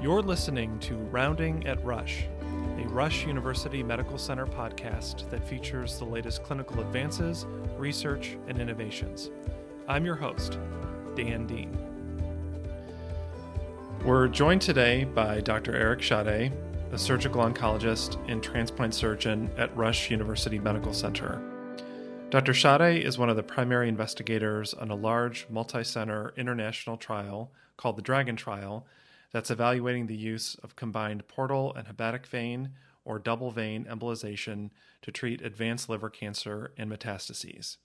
You're listening to Rounding at Rush, a Rush University Medical Center podcast that features the latest clinical advances, research, and innovations. I'm your host, Dan Dean. We're joined today by Dr. Erik Schadde, a surgical oncologist and transplant surgeon at Rush University Medical Center. Dr. Schadde is one of the primary investigators on a large multi center international trial called the Dragon Trial that's evaluating the use of combined portal and hepatic vein or double vein embolization to treat advanced liver cancer and metastases.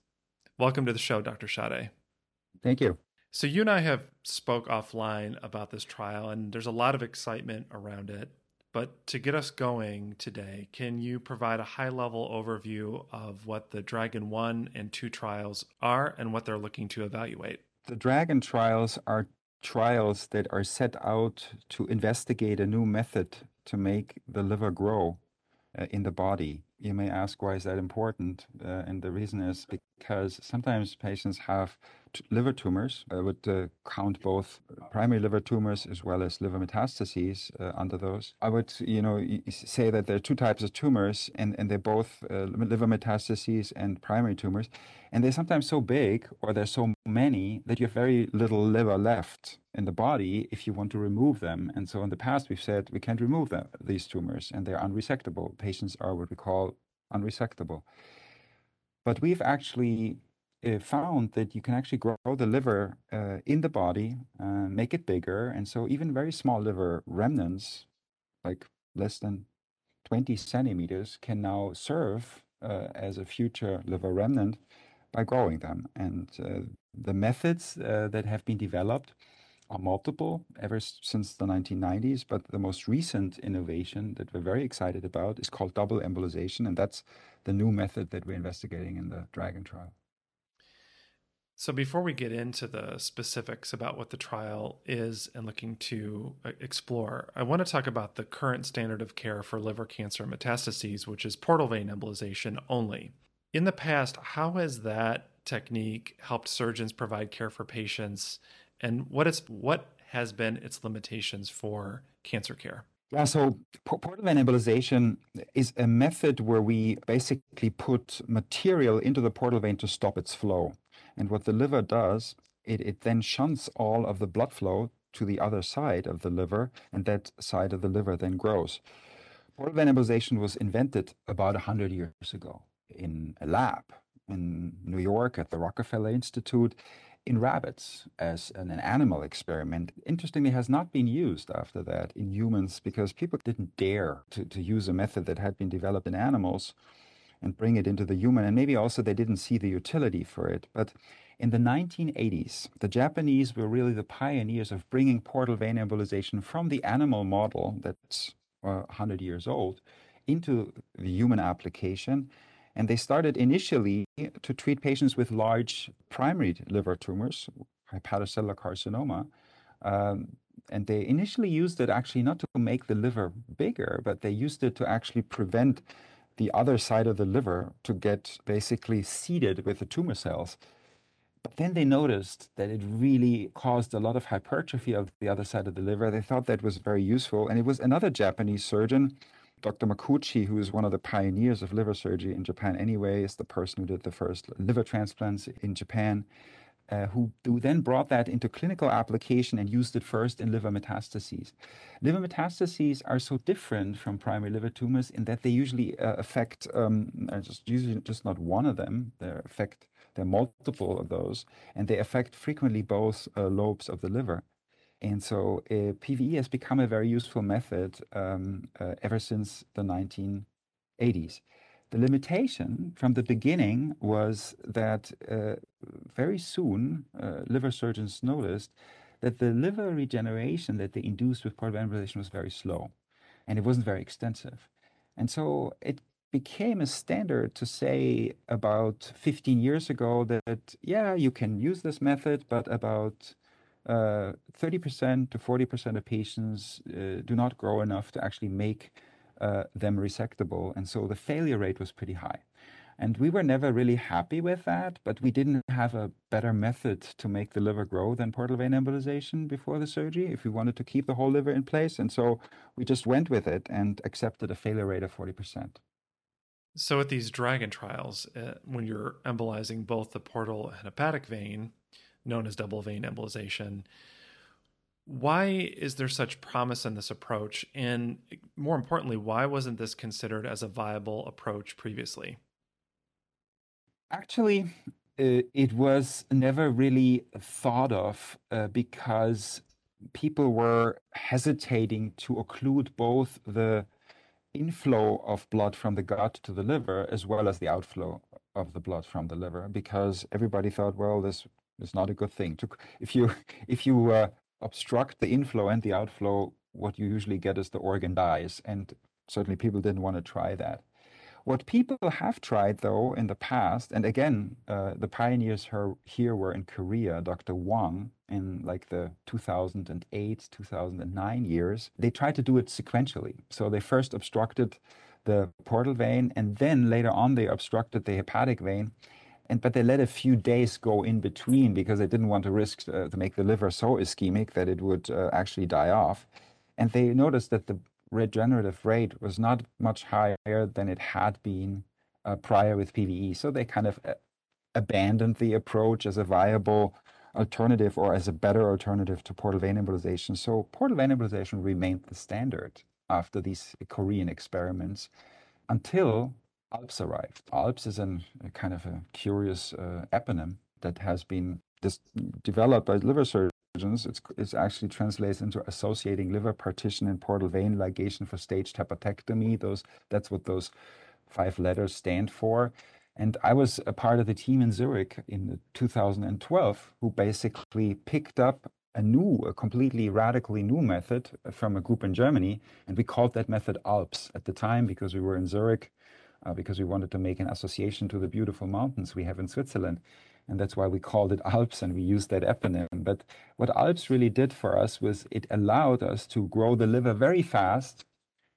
Welcome to the show, Dr. Schadde. Thank you. So you and I have spoke offline about this trial and there's a lot of excitement around it. But to get us going today, can you provide a high level overview of what the Dragon 1 and 2 trials are and what they're looking to evaluate? The Dragon trials are trials that are set out to investigate a new method to make the liver grow uh, in the body. You may ask, why is that important? Uh, and the reason is because sometimes patients have liver tumors. I would uh, count both primary liver tumors as well as liver metastases uh, under those. I would, you know, say that there are two types of tumors, and, and they're both uh, liver metastases and primary tumors. And they're sometimes so big or there's so many that you have very little liver left in the body if you want to remove them. And so in the past, we've said we can't remove them, these tumors and they're unresectable. Patients are what we call unresectable. But we've actually uh, found that you can actually grow the liver uh, in the body, uh, make it bigger. And so even very small liver remnants, like less than 20 centimeters, can now serve uh, as a future liver remnant by growing them. And uh, the methods uh, that have been developed are multiple ever since the 1990s, but the most recent innovation that we're very excited about is called double embolization, and that's the new method that we're investigating in the Dragon trial. So, before we get into the specifics about what the trial is and looking to uh, explore, I want to talk about the current standard of care for liver cancer metastases, which is portal vein embolization only. In the past, how has that technique helped surgeons provide care for patients, and what is what has been its limitations for cancer care? Yeah, so portal vein is a method where we basically put material into the portal vein to stop its flow. And what the liver does, it, it then shunts all of the blood flow to the other side of the liver, and that side of the liver then grows. Portal vein was invented about 100 years ago in a lab in New York at the Rockefeller Institute in rabbits as an, an, animal experiment. Interestingly, has not been used after that in humans because people didn't dare to, to use a method that had been developed in animals and bring it into the human. And maybe also they didn't see the utility for it. But in the 1980s, the Japanese were really the pioneers of bringing portal vein embolization from the animal model that's uh, 100 years old into the human application and they started initially to treat patients with large primary liver tumors, hepatocellular carcinoma. Um, and they initially used it actually not to make the liver bigger, but they used it to actually prevent the other side of the liver to get basically seeded with the tumor cells. But then they noticed that it really caused a lot of hypertrophy of the other side of the liver. They thought that was very useful. And it was another Japanese surgeon Dr. Makuuchi, who is one of the pioneers of liver surgery in Japan anyway, is the person who did the first liver transplants in Japan, uh, who, who then brought that into clinical application and used it first in liver metastases. Liver metastases are so different from primary liver tumors in that they usually uh, affect, um, just usually just not one of them, they affect there are multiple of those, and they affect frequently both uh, lobes of the liver. And so uh, PVE has become a very useful method um, uh, ever since the 1980s. The limitation from the beginning was that uh, very soon liver surgeons noticed that the liver regeneration that they induced with portal embolization was very slow and it wasn't very extensive. And so it became a standard to say about 15 years ago that, yeah, you can use this method, but about 30% to 40% of patients uh, do not grow enough to actually make uh, them resectable. And so the failure rate was pretty high. And we were never really happy with that, but we didn't have a better method to make the liver grow than portal vein embolization before the surgery if we wanted to keep the whole liver in place. And so we just went with it and accepted a failure rate of 40%. So, at these Dragon trials, uh, when you're embolizing both the portal and hepatic vein, known as double vein embolization, why is there such promise in this approach? And more importantly, why wasn't this considered as a viable approach previously? Actually, uh, it was never really thought of uh, because people were hesitating to occlude both the inflow of blood from the gut to the liver as well as the outflow of the blood from the liver because everybody thought well this is not a good thing to if you if you uh, obstruct the inflow and the outflow, what you usually get is the organ dies. And certainly people didn't want to try that. What people have tried, though, in the past, and again, uh, the pioneers her, here were in Korea, Dr. Wang, in like the 2008, 2009 years, they tried to do it sequentially. So they first obstructed the portal vein, and then later on, they obstructed the hepatic vein and but they let a few days go in between because they didn't want to risk uh, to make the liver so ischemic that it would uh, actually die off. And they noticed that the regenerative rate was not much higher than it had been uh, prior with PVE. So they kind of uh, abandoned the approach as a viable alternative or as a better alternative to portal vein embolization. So portal vein embolization remained the standard after these Korean experiments until ALPPS arrived. ALPPS is an, a kind of a curious uh, eponym that has been dis- developed by liver surgeons. It's, it actually translates into associating liver partition and portal vein ligation for staged hepatectomy. Those that's what those five letters stand for. And I was a part of the team in Zurich in 2012 who basically picked up a new, a completely radically new method from a group in Germany. And we called that method ALPPS at the time because we were in Zurich uh, because we wanted to make an association to the beautiful mountains we have in Switzerland. And that's why we called it ALPPS and we used that eponym. But what ALPPS really did for us was it allowed us to grow the liver very fast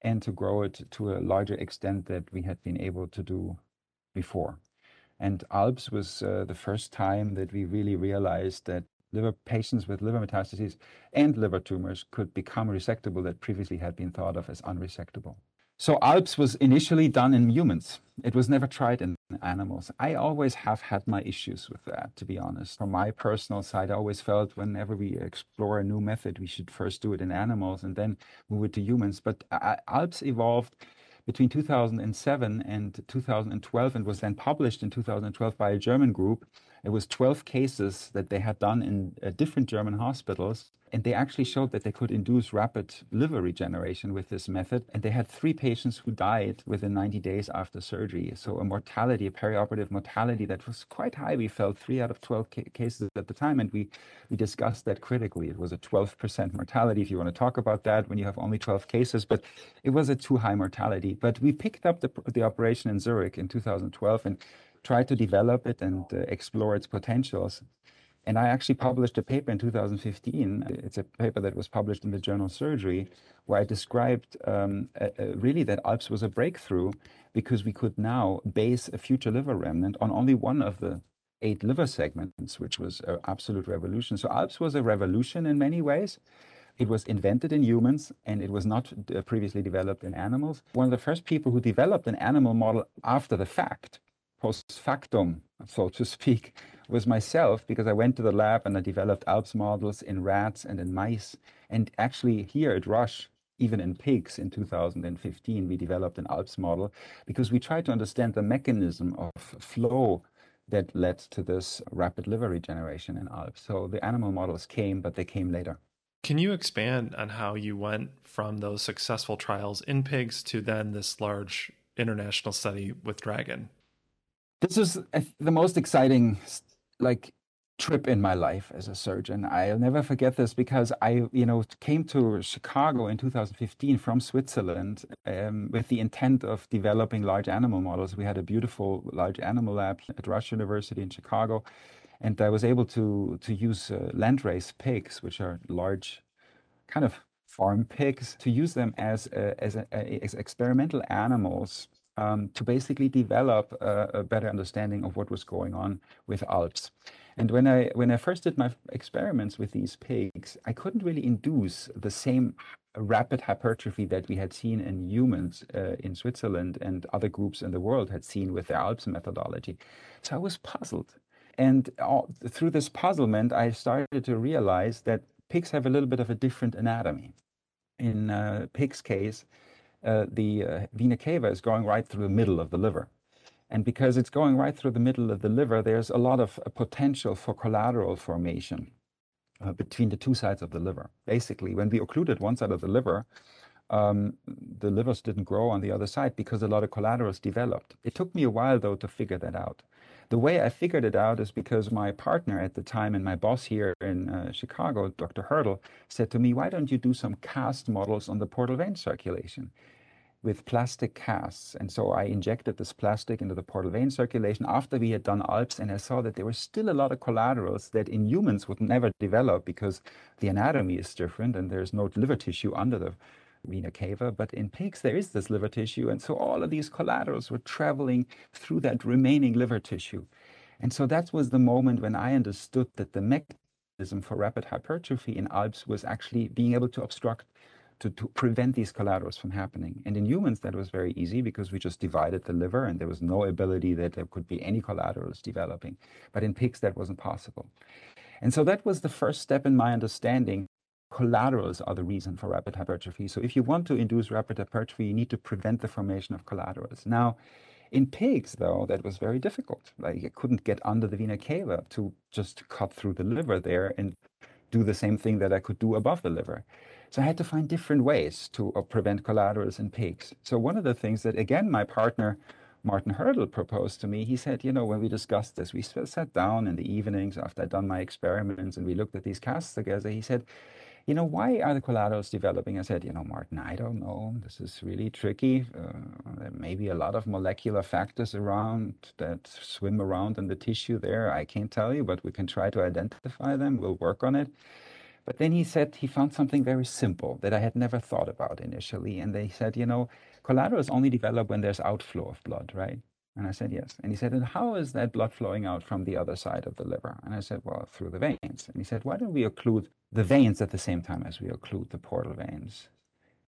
and to grow it to a larger extent that we had been able to do before. And ALPPS was uh, the first time that we really realized that liver patients with liver metastases and liver tumors could become resectable that previously had been thought of as unresectable. So ALPPS was initially done in humans. It was never tried in animals. I always have had my issues with that, to be honest. From my personal side, I always felt whenever we explore a new method, we should first do it in animals and then move it to humans. But ALPPS evolved between 2007 and 2012 and was then published in 2012 by a German group. It was 12 cases that they had done in uh, different German hospitals and they actually showed that they could induce rapid liver regeneration with this method. And they had three patients who died within 90 days after surgery. So a mortality, a perioperative mortality that was quite high. We felt three out of 12 ca- cases at the time. And we, we discussed that critically. It was a 12% mortality, if you want to talk about that, when you have only 12 cases. But it was a too high mortality. But we picked up the, the operation in Zurich in 2012 and tried to develop it and uh, explore its potentials. And I actually published a paper in 2015. It's a paper that was published in the journal Surgery, where I described um, really that ALPPS was a breakthrough because we could now base a future liver remnant on only one of the eight liver segments, which was an absolute revolution. So ALPPS was a revolution in many ways. It was invented in humans and it was not uh, previously developed in animals. One of the first people who developed an animal model after the fact, post factum, so to speak, was myself because I went to the lab and I developed ALPPS models in rats and in mice. And actually, here at Rush, even in pigs in 2015, we developed an ALPPS model because we tried to understand the mechanism of flow that led to this rapid liver regeneration in ALPPS. So the animal models came, but they came later. Can you expand on how you went from those successful trials in pigs to then this large international study with Dragon? This is the most exciting like trip in my life as a surgeon. I'll never forget this because I, you know, came to Chicago in 2015 from Switzerland um, with the intent of developing large animal models. We had a beautiful large animal lab at Rush University in Chicago, and I was able to to use uh, landrace pigs, which are large, kind of farm pigs, to use them as uh, as, a, as experimental animals um, to basically develop a, a, better understanding of what was going on with ALPPS. And when I when I first did my experiments with these pigs, I couldn't really induce the same rapid hypertrophy that we had seen in humans uh, in Switzerland and other groups in the world had seen with the ALPPS methodology. So I was puzzled. And all, through this puzzlement, I started to realize that pigs have a little bit of a different anatomy. In uh, pig's case, uh, the uh, vena cava is going right through the middle of the liver. And because it's going right through the middle of the liver, there's a lot of uh, potential for collateral formation uh, between the two sides of the liver. Basically, when we occluded one side of the liver, um, the livers didn't grow on the other side because a lot of collaterals developed. It took me a while, though, to figure that out. The way I figured it out is because my partner at the time and my boss here in uh, Chicago, Dr. Hertl, said to me, Why don't you do some cast models on the portal vein circulation? with plastic casts. And so I injected this plastic into the portal vein circulation after we had done ALPPS, and I saw that there were still a lot of collaterals that in humans would never develop because the anatomy is different and there's no liver tissue under the vena cava. But in pigs, there is this liver tissue. And so all of these collaterals were traveling through that remaining liver tissue. And so that was the moment when I understood that the mechanism for rapid hypertrophy in ALPPS was actually being able to obstruct to, to prevent these collaterals from happening. And in humans, that was very easy because we just divided the liver and there was no ability that there could be any collaterals developing. But in pigs, that wasn't possible. And so that was the first step in my understanding. Collaterals are the reason for rapid hypertrophy. So if you want to induce rapid hypertrophy, you need to prevent the formation of collaterals. Now, in pigs, though, that was very difficult. Like you couldn't get under the vena cava to just cut through the liver there and do the same thing that I could do above the liver. So I had to find different ways to uh, prevent collaterals in pigs. So one of the things that, again, my partner, Martin Hertl, proposed to me, he said, you know, when we discussed this, we sat down in the evenings after I'd done my experiments and we looked at these casts together. He said, you know, why are the collaterals developing? I said, you know, Martin, I don't know. This is really tricky. Uh, there may be a lot of molecular factors around that swim around in the tissue there. I can't tell you, but we can try to identify them. We'll work on it. But then he said he found something very simple that I had never thought about initially. And they said, you know, collaterals only develop when there's outflow of blood, right? And I said, yes. And he said, and how is that blood flowing out from the other side of the liver? And I said, well, through the veins. And he said, why don't we occlude the veins at the same time as we occlude the portal veins?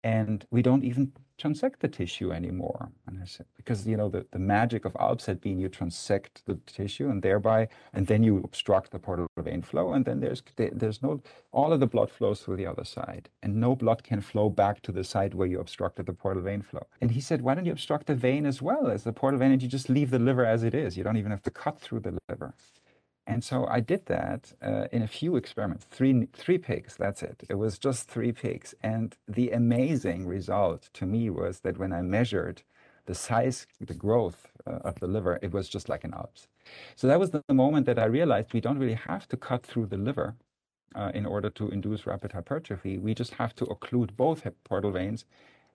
And we don't even transect the tissue anymore. And I said, because you know the, the magic of ALPPS had been you transect the tissue and thereby, and then you obstruct the portal vein flow, and then there's there's no all of the blood flows through the other side, and no blood can flow back to the side where you obstructed the portal vein flow. And he said, why don't you obstruct the vein as well as the portal vein, and you just leave the liver as it is? You don't even have to cut through the liver. And so I did that uh, in a few experiments, three, three pigs, that's it. It was just three pigs. And the amazing result to me was that when I measured the size, the growth uh, of the liver, it was just like an ALPPS. So that was the moment that I realized we don't really have to cut through the liver uh, in order to induce rapid hypertrophy. We just have to occlude both portal veins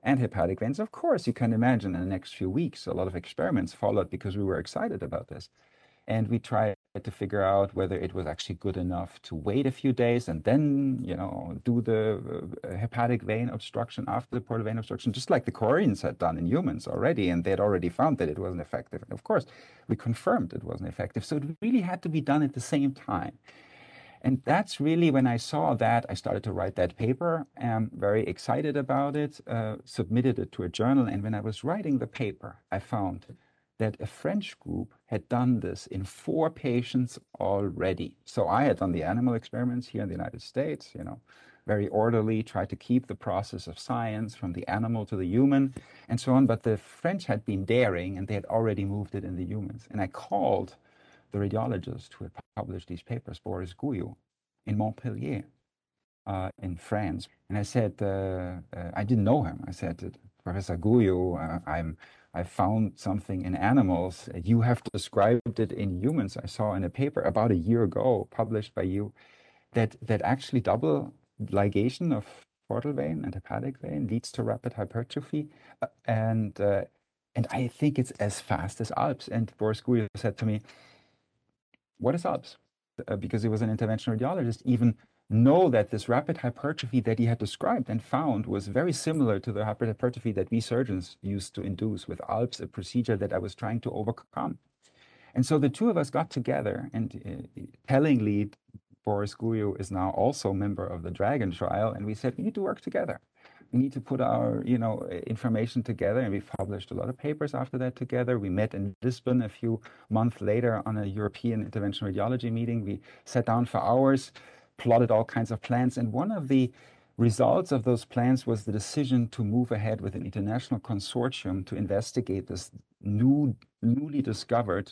and hepatic veins. Of course, you can imagine in the next few weeks, a lot of experiments followed because we were excited about this. And we tried to figure out whether it was actually good enough to wait a few days and then, you know, do the uh, hepatic vein obstruction after the portal vein obstruction, just like the Koreans had done in humans already, and they had already found that it wasn't effective. And of course, we confirmed it wasn't effective. So it really had to be done at the same time. And that's really when I saw that, I started to write that paper. I'm very excited about it, uh, submitted it to a journal. And when I was writing the paper, I found that a French group had done this in four patients already. So I had done the animal experiments here in the United States, you know, very orderly, tried to keep the process of science from the animal to the human and so on. But the French had been daring and they had already moved it in the humans. And I called the radiologist who had published these papers, Boris Guiu, in Montpellier, uh, in France. And I said, uh, uh, I didn't know him. I said, Professor Guiu, uh, I'm I found something in animals. You have described it in humans. I saw in a paper about a year ago, published by you, that that actually double ligation of portal vein and hepatic vein leads to rapid hypertrophy, uh, and uh, and I think it's as fast as ALPPS. And Boris Guiu said to me, "What is ALPPS?" Uh, because he was an interventional radiologist, even know that this rapid hypertrophy that he had described and found was very similar to the rapid hypertrophy that we surgeons used to induce with ALPPS, a procedure that I was trying to overcome. And so the two of us got together, and uh, tellingly, Boris Guiu is now also a member of the Dragon trial, and we said we need to work together. We need to put our, you know, information together, and we published a lot of papers after that together. We met in Lisbon a few months later on a European interventional radiology meeting. We sat down for hours, plotted all kinds of plans, and one of the results of those plans was the decision to move ahead with an international consortium to investigate this new, newly discovered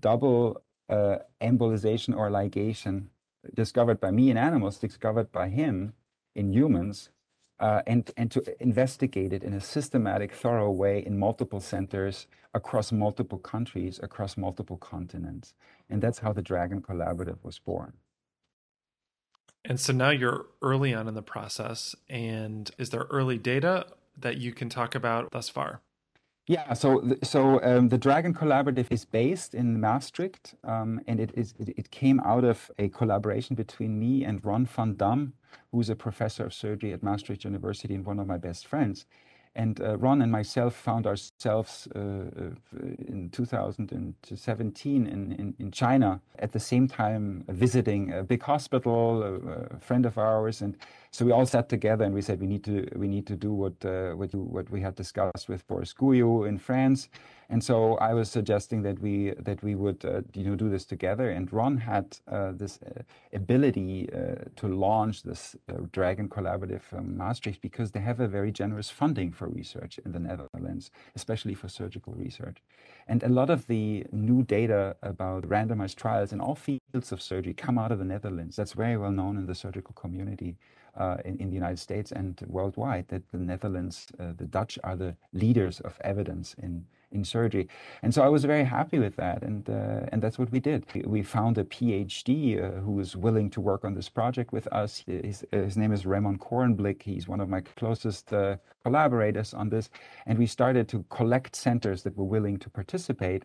double uh, embolization or ligation discovered by me in animals, discovered by him in humans, uh, and, and to investigate it in a systematic, thorough way in multiple centers across multiple countries, across multiple continents. And that's how the Dragon Collaborative was born. And so now you're early on in the process. And is there early data that you can talk about thus far? Yeah, so so um, the Dragon Collaborative is based in Maastricht, um, and it is it, it, came out of a collaboration between me and Ron van Dam, who's a professor of surgery at Maastricht University and one of my best friends. And uh, Ron and myself found ourselves uh, uh in 2017 in, in, in, China at the same time visiting a big hospital, a, a, friend of ours. And so we all sat together and we said we need to, we need to do what, uh, what, what we had discussed with Boris Guiu in France. And so I was suggesting that we that we would uh, you know do this together. And Ron had uh, this uh, ability uh, to launch this uh, Dragon Collaborative from Maastricht because they have a very generous funding for research in the Netherlands, especially for surgical research. And a lot of the new data about randomized trials in all fields of surgery come out of the Netherlands. That's very well known in the surgical community. Uh, in, in, the United States and worldwide, that the Netherlands, uh, the Dutch are the leaders of evidence in in surgery. And so I was very happy with that, and uh, and that's what we did. We found a PhD uh, who was willing to work on this project with us. His, his name is Raymond Korenblik. He's one of my closest uh, collaborators on this, and we started to collect centers that were willing to participate.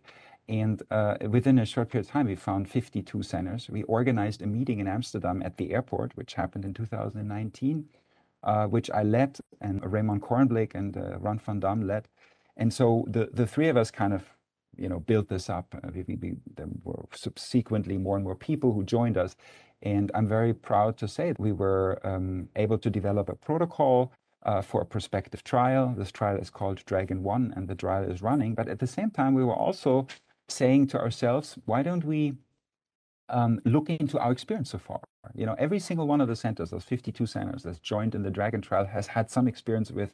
And uh, within a short period of time, we found 52 centers. We organized a meeting in Amsterdam at the airport, which happened in 2019, uh, which I led, and Raymond Korenblik and uh, Ron van Dam led. And so the, the three of us kind of, you know, built this up. Uh, we, we, there were subsequently more and more people who joined us. And I'm very proud to say that we were um, able to develop a protocol uh, for a prospective trial. This trial is called Dragon 1 and the trial is running. But at the same time, we were also saying to ourselves, why don't we um, look into our experience so far? You know, every single one of the centers, those 52 centers that's joined in the Dragon trial, has had some experience with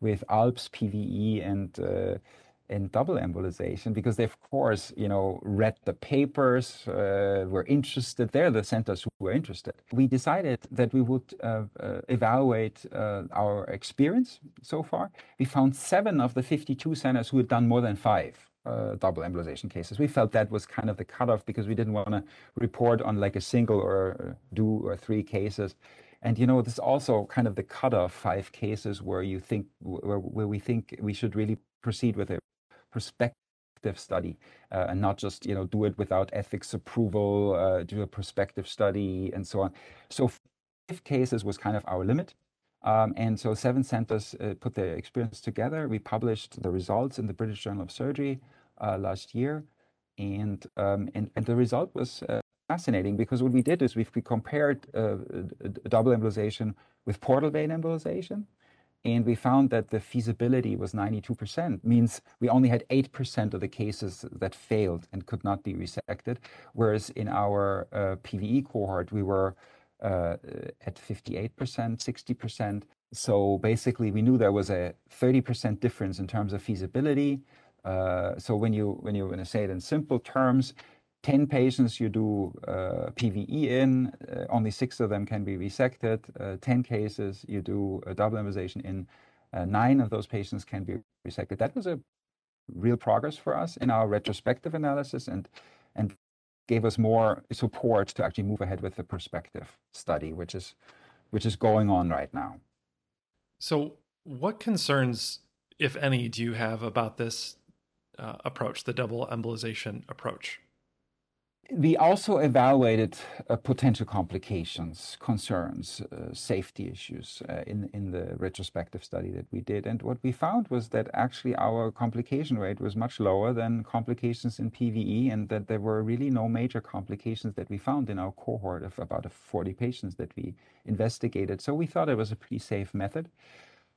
with ALPPS, PVE, and uh, and double embolization because they, of course, you know, read the papers, uh, were interested. They're the centers who were interested. We decided that we would uh, uh, evaluate uh, our experience so far. We found seven of the 52 centers who had done more than five. Uh, double embolization cases. We felt that was kind of the cutoff because we didn't want to report on like a single or two or three cases. And you know, this is also kind of the cutoff five cases where you think where, where we think we should really proceed with a prospective study uh, and not just you know do it without ethics approval, uh, do a prospective study and so on. So five cases was kind of our limit. Um, and so seven centers uh, put their experience together. We published the results in the British Journal of Surgery uh, last year, and, um, and and the result was uh, fascinating because what we did is we, we compared uh, double embolization with portal vein embolization. And we found that the feasibility was 92%, means we only had 8% of the cases that failed and could not be resected. Whereas in our uh, PVE cohort, we were uh, at 58%, 60%. So basically, we knew there was a 30% difference in terms of feasibility. Uh, so when you when you want to say it in simple terms, 10 patients you do uh, PVE in, uh, only six of them can be resected. Uh, 10 cases you do a double embolization in, uh, nine of those patients can be resected. That was a real progress for us in our retrospective analysis and, and gave us more support to actually move ahead with the prospective study, which is, which is going on right now. So, what concerns, if any, do you have about this uh, approach, the double embolization approach? We also evaluated uh, potential complications, concerns, uh, safety issues uh, in, in the retrospective study that we did. And what we found was that actually our complication rate was much lower than complications in PVE, and that there were really no major complications that we found in our cohort of about 40 patients that we investigated. So we thought it was a pretty safe method.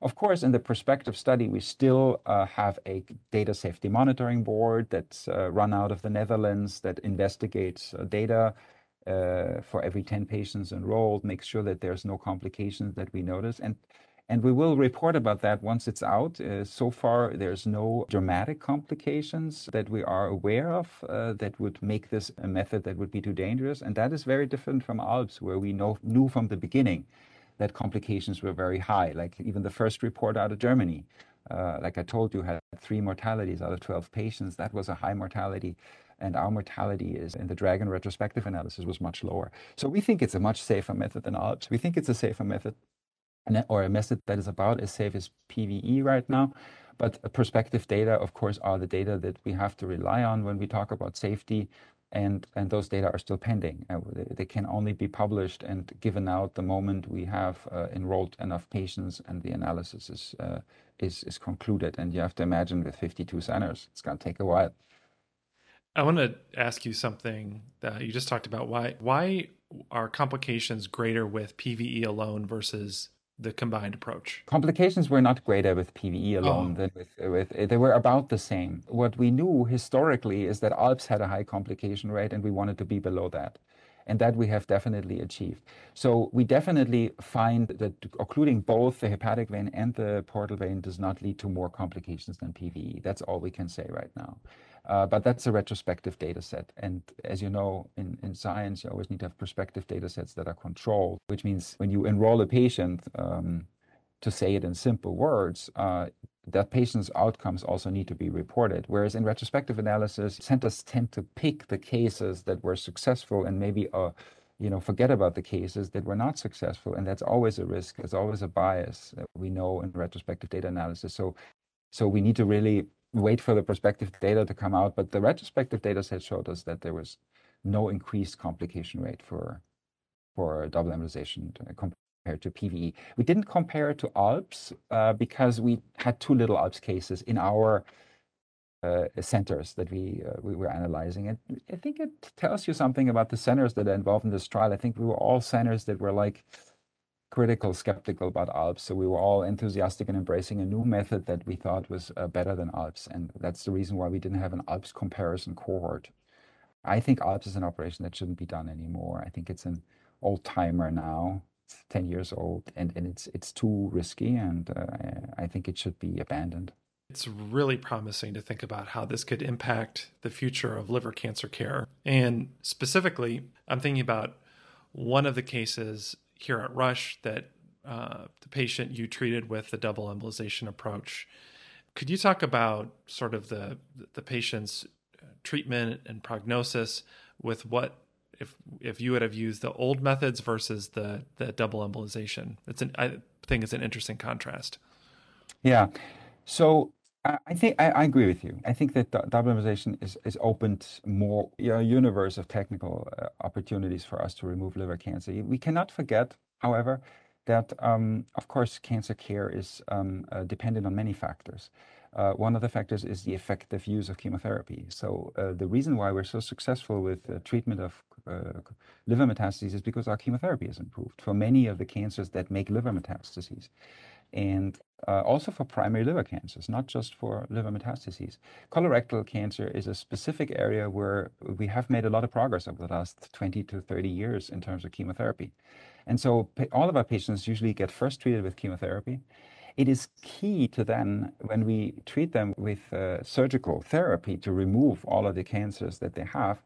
Of course, in the prospective study, we still uh, have a data safety monitoring board that's uh, run out of the Netherlands that investigates uh, data uh, for every 10 patients enrolled, makes sure that there's no complications that we notice. And, and we will report about that once it's out. Uh, so far, there's no dramatic complications that we are aware of uh, that would make this a method that would be too dangerous. And that is very different from ALPPS, where we know, knew from the beginning that complications were very high. Like even the first report out of Germany, uh, like I told you, had three mortalities out of 12 patients. That was a high mortality. And our mortality is in the Dragon retrospective analysis was much lower. So we think it's a much safer method than ALPPS. We think it's a safer method or a method that is about as safe as PVE right now. But prospective data, of course, are the data that we have to rely on when we talk about safety and and those data are still pending. Uh, they can only be published and given out the moment we have uh, enrolled enough patients and the analysis is, uh, is is concluded. And you have to imagine with 52 centers, it's going to take a while. I want to ask you something that you just talked about. Why why are complications greater with PVE alone versus the combined approach? Complications were not greater with PVE alone oh. than with, with, they were about the same. What we knew historically is that ALPPS had a high complication rate and we wanted to be below that. And that we have definitely achieved. So we definitely find that occluding both the hepatic vein and the portal vein does not lead to more complications than PVE. That's all we can say right now. Uh, but that's a retrospective data set. And as you know, in, in science, you always need to have prospective data sets that are controlled, which means when you enroll a patient, um, to say it in simple words, uh, that patient's outcomes also need to be reported. Whereas in retrospective analysis, centers tend to pick the cases that were successful and maybe uh, you know, forget about the cases that were not successful. And that's always a risk. It's always a bias that we know in retrospective data analysis. So, so we need to really wait for the prospective data to come out. But the retrospective data set showed us that there was no increased complication rate for for double embolization compared to PVE. We didn't compare it to ALPPS uh, because we had too little ALPPS cases in our uh, centers that we uh, we were analyzing. And I think it tells you something about the centers that are involved in this trial. I think we were all centers that were like critical, skeptical about ALPPS. So we were all enthusiastic in embracing a new method that we thought was uh, better than ALPPS. And that's the reason why we didn't have an ALPPS comparison cohort. I think ALPPS is an operation that shouldn't be done anymore. I think it's an old timer now. It's 10 years old and, and it's, it's too risky. And uh, I think it should be abandoned. It's really promising to think about how this could impact the future of liver cancer care. And specifically, I'm thinking about one of the cases here at Rush that uh, the patient you treated with the double embolization approach. Could you talk about sort of the the patient's treatment and prognosis with what if if you would have used the old methods versus the the double embolization? It's an I think it's an interesting contrast. Yeah. So I think I, I, agree with you. I think that double embolization is, is opened more a universe of technical uh, opportunities for us to remove liver cancer. We cannot forget, however, that um, of course cancer care is um, uh, dependent on many factors. Uh, one of the factors is the effective use of chemotherapy. So uh, the reason why we're so successful with treatment of uh, liver metastases is because our chemotherapy is improved for many of the cancers that make liver metastases and uh, also for primary liver cancers, not just for liver metastases. Colorectal cancer is a specific area where we have made a lot of progress over the last 20 to 30 years in terms of chemotherapy. And so all of our patients usually get first treated with chemotherapy. It is key to then, when we treat them with uh, surgical therapy to remove all of the cancers that they have,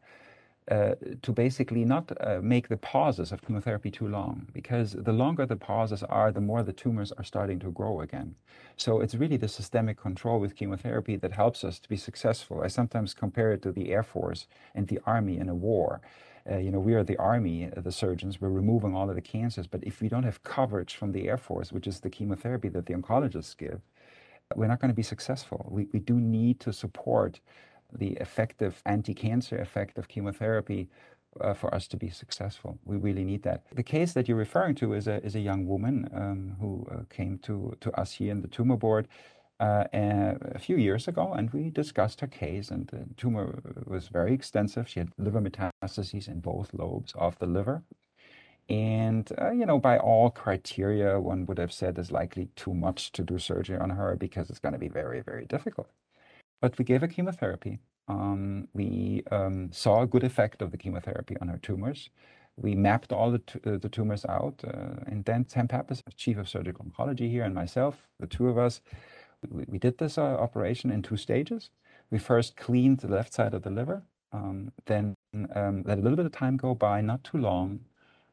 uh, to basically not uh, make the pauses of chemotherapy too long, because the longer the pauses are, the more the tumors are starting to grow again. So it's really the systemic control with chemotherapy that helps us to be successful. I sometimes compare it to the Air Force and the Army in a war. Uh, you know, we are the army, uh, the surgeons, we're removing all of the cancers. But if we don't have coverage from the Air Force, which is the chemotherapy that the oncologists give, we're not going to be successful. We, we do need to support the effective anti-cancer effect of chemotherapy uh, for us to be successful. We really need that. The case that you're referring to is a, is a young woman um, who uh, came to, to us here in the tumor board uh, a few years ago, and we discussed her case. And the tumor was very extensive. She had liver metastases in both lobes of the liver. And, uh, you know, by all criteria, one would have said it's likely too much to do surgery on her because it's going to be very, very difficult. But we gave her chemotherapy. Um, we um, saw a good effect of the chemotherapy on her tumors. We mapped all the, uh, the tumors out. Uh, and then Sam Pappas, chief of surgical oncology here, and myself, the two of us, we, we did this uh, operation in two stages. We first cleaned the left side of the liver, um, then um, let a little bit of time go by, not too long.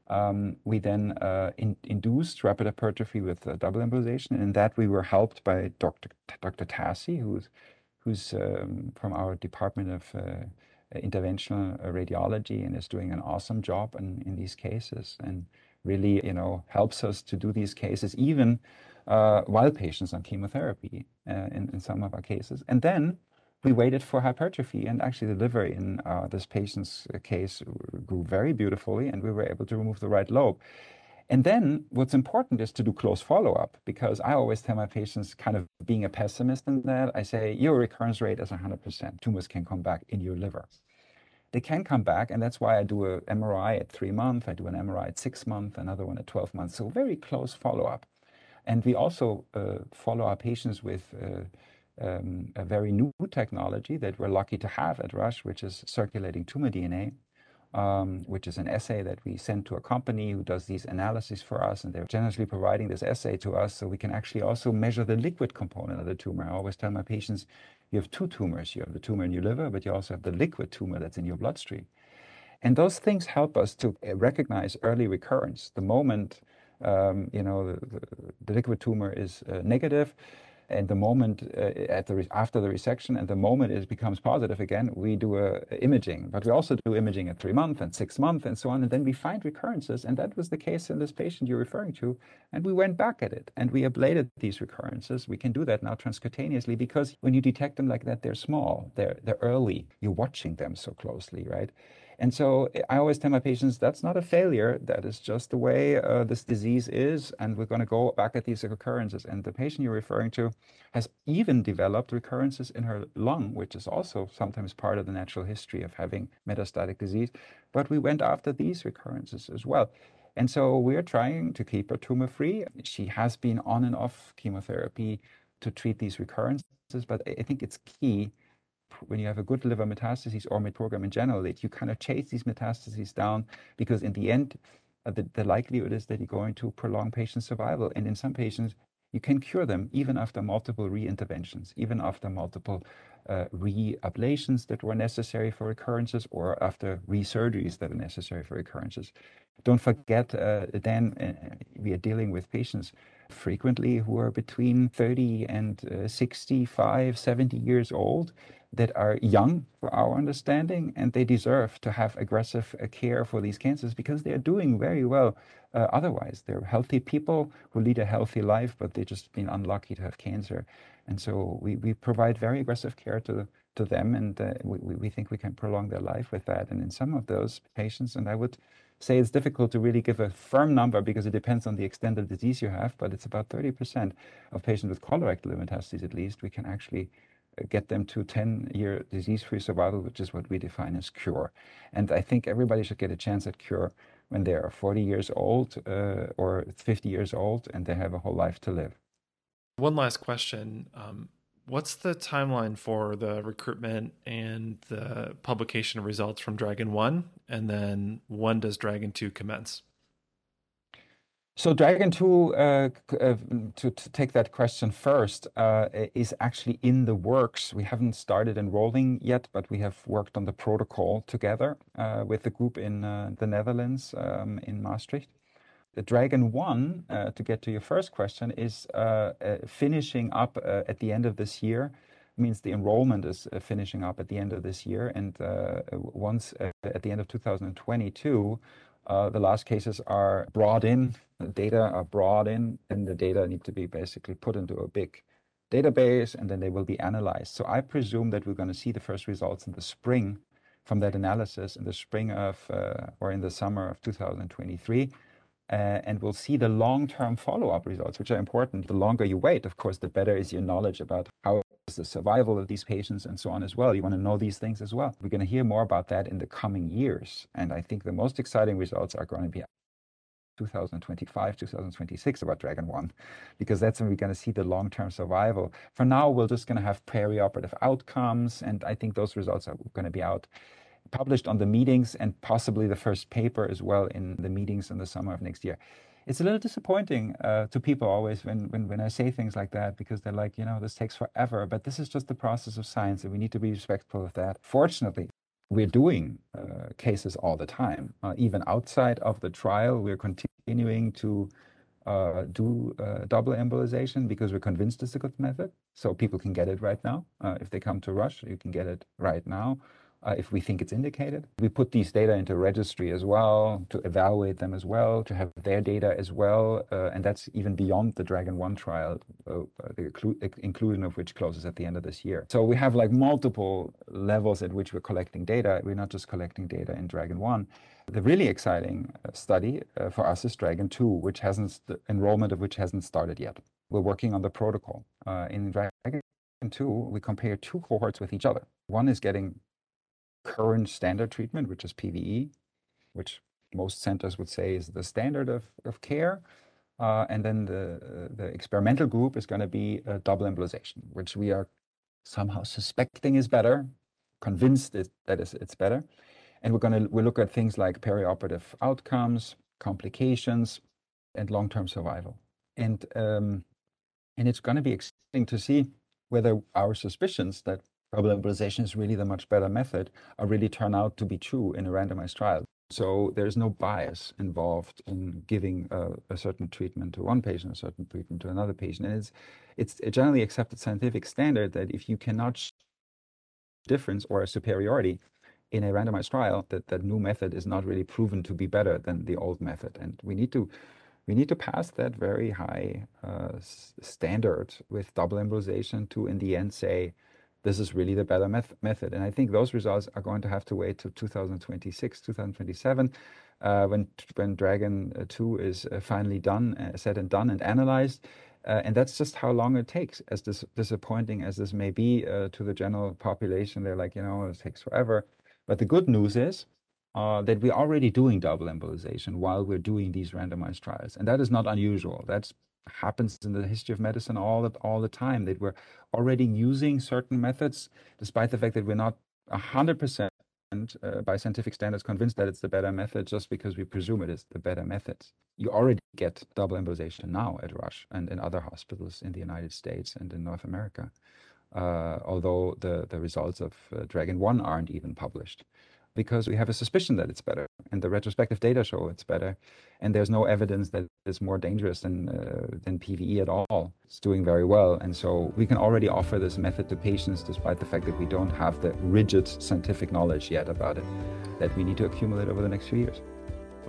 Um, we then uh, in, induced rapid hypertrophy with uh, double embolization. And in that, we were helped by Dr. Dr. Tassi, who's, who's um, from our Department of uh, Interventional Radiology and is doing an awesome job in, in these cases and really, you know, helps us to do these cases, even uh, while patients on chemotherapy uh, in, in some of our cases. And then we waited for hypertrophy, and actually the liver in uh, this patient's case grew very beautifully, and we were able to remove the right lobe. And then what's important is to do close follow up because I always tell my patients, kind of being a pessimist in that, I say, your recurrence rate is 100%. Tumors can come back in your liver. They can come back, and that's why I do an MRI at three months, I do an MRI at six months, another one at 12 months. So very close follow up. And we also uh, follow our patients with uh, um, a very new technology that we're lucky to have at Rush, which is circulating tumor DNA, um, which is an assay that we send to a company who does these analyses for us, and they're generously providing this assay to us so we can actually also measure the liquid component of the tumor. I always tell my patients, you have two tumors. You have the tumor in your liver, but you also have the liquid tumor that's in your bloodstream. And those things help us to recognize early recurrence. The moment um, you know, the, the, liquid tumor is uh, negative, and the moment uh, at the after the resection, and the moment it becomes positive again, we do a, a imaging. But we also do imaging at three months and six months and so on, and then we find recurrences. And that was the case in this patient you're referring to. And we went back at it and we ablated these recurrences. We can do that now transcutaneously because when you detect them like that, they're small, they're they're early. You're watching them so closely, right? And so I always tell my patients that's not a failure. That is just the way uh, this disease is. And we're going to go back at these recurrences. And the patient you're referring to has even developed recurrences in her lung, which is also sometimes part of the natural history of having metastatic disease. But we went after these recurrences as well. And so we're trying to keep her tumor free. She has been on and off chemotherapy to treat these recurrences. But I think it's key when you have a good liver metastases or MIT program in general, that you kind of chase these metastases down because in the end, uh, the, the likelihood is that you're going to prolong patient survival. And in some patients, you can cure them even after multiple re-interventions, even after multiple uh, re-ablations that were necessary for recurrences or after re-surgeries that are necessary for recurrences. Don't forget, uh, then uh, we are dealing with patients frequently who are between 30 and uh, 65, 70 years old that are young for our understanding, and they deserve to have aggressive uh, care for these cancers because they are doing very well uh, otherwise. They're healthy people who lead a healthy life, but they've just been unlucky to have cancer. And so we, we provide very aggressive care to, to them, and uh, we, we think we can prolong their life with that. And in some of those patients, and I would say it's difficult to really give a firm number because it depends on the extent of disease you have, but it's about 30% of patients with colorectal metastases at least, we can actually get them to 10 year disease free survival, which is what we define as cure. And I think everybody should get a chance at cure when they are 40 years old uh, or 50 years old and they have a whole life to live. One last question. Um, what's the timeline for the recruitment and the publication of results from Dragon 1? And then when does Dragon 2 commence? So Dragon 2, uh, uh, to, to, take that question first, uh, is actually in the works. We haven't started enrolling yet, but we have worked on the protocol together uh, with the group in uh, the Netherlands, um, in Maastricht. The Dragon 1, uh, to get to your first question, is finishing up at the end of this year. Means the enrollment is finishing up at the end of this year, and once at the end of 2022, uh, the last cases are brought in, the data are brought in, and the data need to be basically put into a big database and then they will be analyzed. So I presume that we're going to see the first results in the spring from that analysis in the spring of uh, or in the summer of 2023. Uh, and we'll see the long-term follow-up results, which are important. The longer you wait, of course, the better is your knowledge about how the survival of these patients and so on as well. You want to know these things as well. We're going to hear more about that in the coming years. And I think the most exciting results are going to be 2025, 2026 about Dragon 1, because that's when we're going to see the long term survival. For now, we're just going to have perioperative outcomes, and I think those results are going to be out published on the meetings and possibly the first paper as well in the meetings in the summer of next year. It's a little disappointing uh, to people always when, when, when I say things like that because they're like, you know, this takes forever, but this is just the process of science and we need to be respectful of that. Fortunately, we're doing uh, cases all the time. Uh, even outside of the trial, we're continuing to uh, do uh, double embolization because we're convinced it's a good method. So people can get it right now. Uh, if they come to Rush, you can get it right now uh, if we think it's indicated. We put these data into registry as well to evaluate them as well, to have their data as well. Uh, and that's even beyond the Dragon 1 trial, uh, the inclusion of which closes at the end of this year. So we have like multiple levels at which we're collecting data. We're not just collecting data in Dragon 1. The really exciting uh, study uh, for us is Dragon 2, which hasn't, the enrollment of which hasn't started yet. We're working on the protocol. Uh, in Dragon 2, we compare two cohorts with each other. One is getting current standard treatment, which is PVE, which most centers would say is the standard of, of care. Uh, and then the, uh, the experimental group is going to be a double embolization, which we are somehow suspecting is better, convinced it, that is, it's better. And we're going to we'll look at things like perioperative outcomes, complications, and long-term survival. And um, and it's going to be exciting to see whether our suspicions that double embolization is really the much better method are really turn out to be true in a randomized trial. So there's no bias involved in giving a, a, certain treatment to one patient, a certain treatment to another patient. And it's, it's a generally accepted scientific standard that if you cannot difference or a superiority in a randomized trial, that that new method is not really proven to be better than the old method. And we need to we need to pass that very high uh, standard with double embolization to in the end say this is really the better meth- method. And I think those results are going to have to wait till 2026, 2027, uh, when when Dragon uh, 2 is uh, finally done, uh, said and done, and analyzed. Uh, and that's just how long it takes. As dis- disappointing as this may be uh, to the general population, they're like, you know, it takes forever. But the good news is that we're already doing double embolization while we're doing these randomized trials, and that is not unusual. That's happens in the history of medicine all the, all the time that we're already using certain methods despite the fact that we're not 100% uh, by scientific standards convinced that it's the better method just because we presume it is the better method. You already get double embolization now at rush and in other hospitals in the united states and in north america uh, although the, the results of uh, dragon 1 aren't even published because we have a suspicion that it's better, and the retrospective data show it's better, and there's no evidence that it's more dangerous than uh, than PVE at all. It's doing very well, and so we can already offer this method to patients, despite the fact that we don't have the rigid scientific knowledge yet about it that we need to accumulate over the next few years.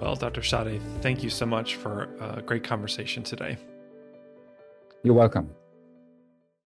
Well, Dr. Schadde, thank you so much for a great conversation today. You're welcome.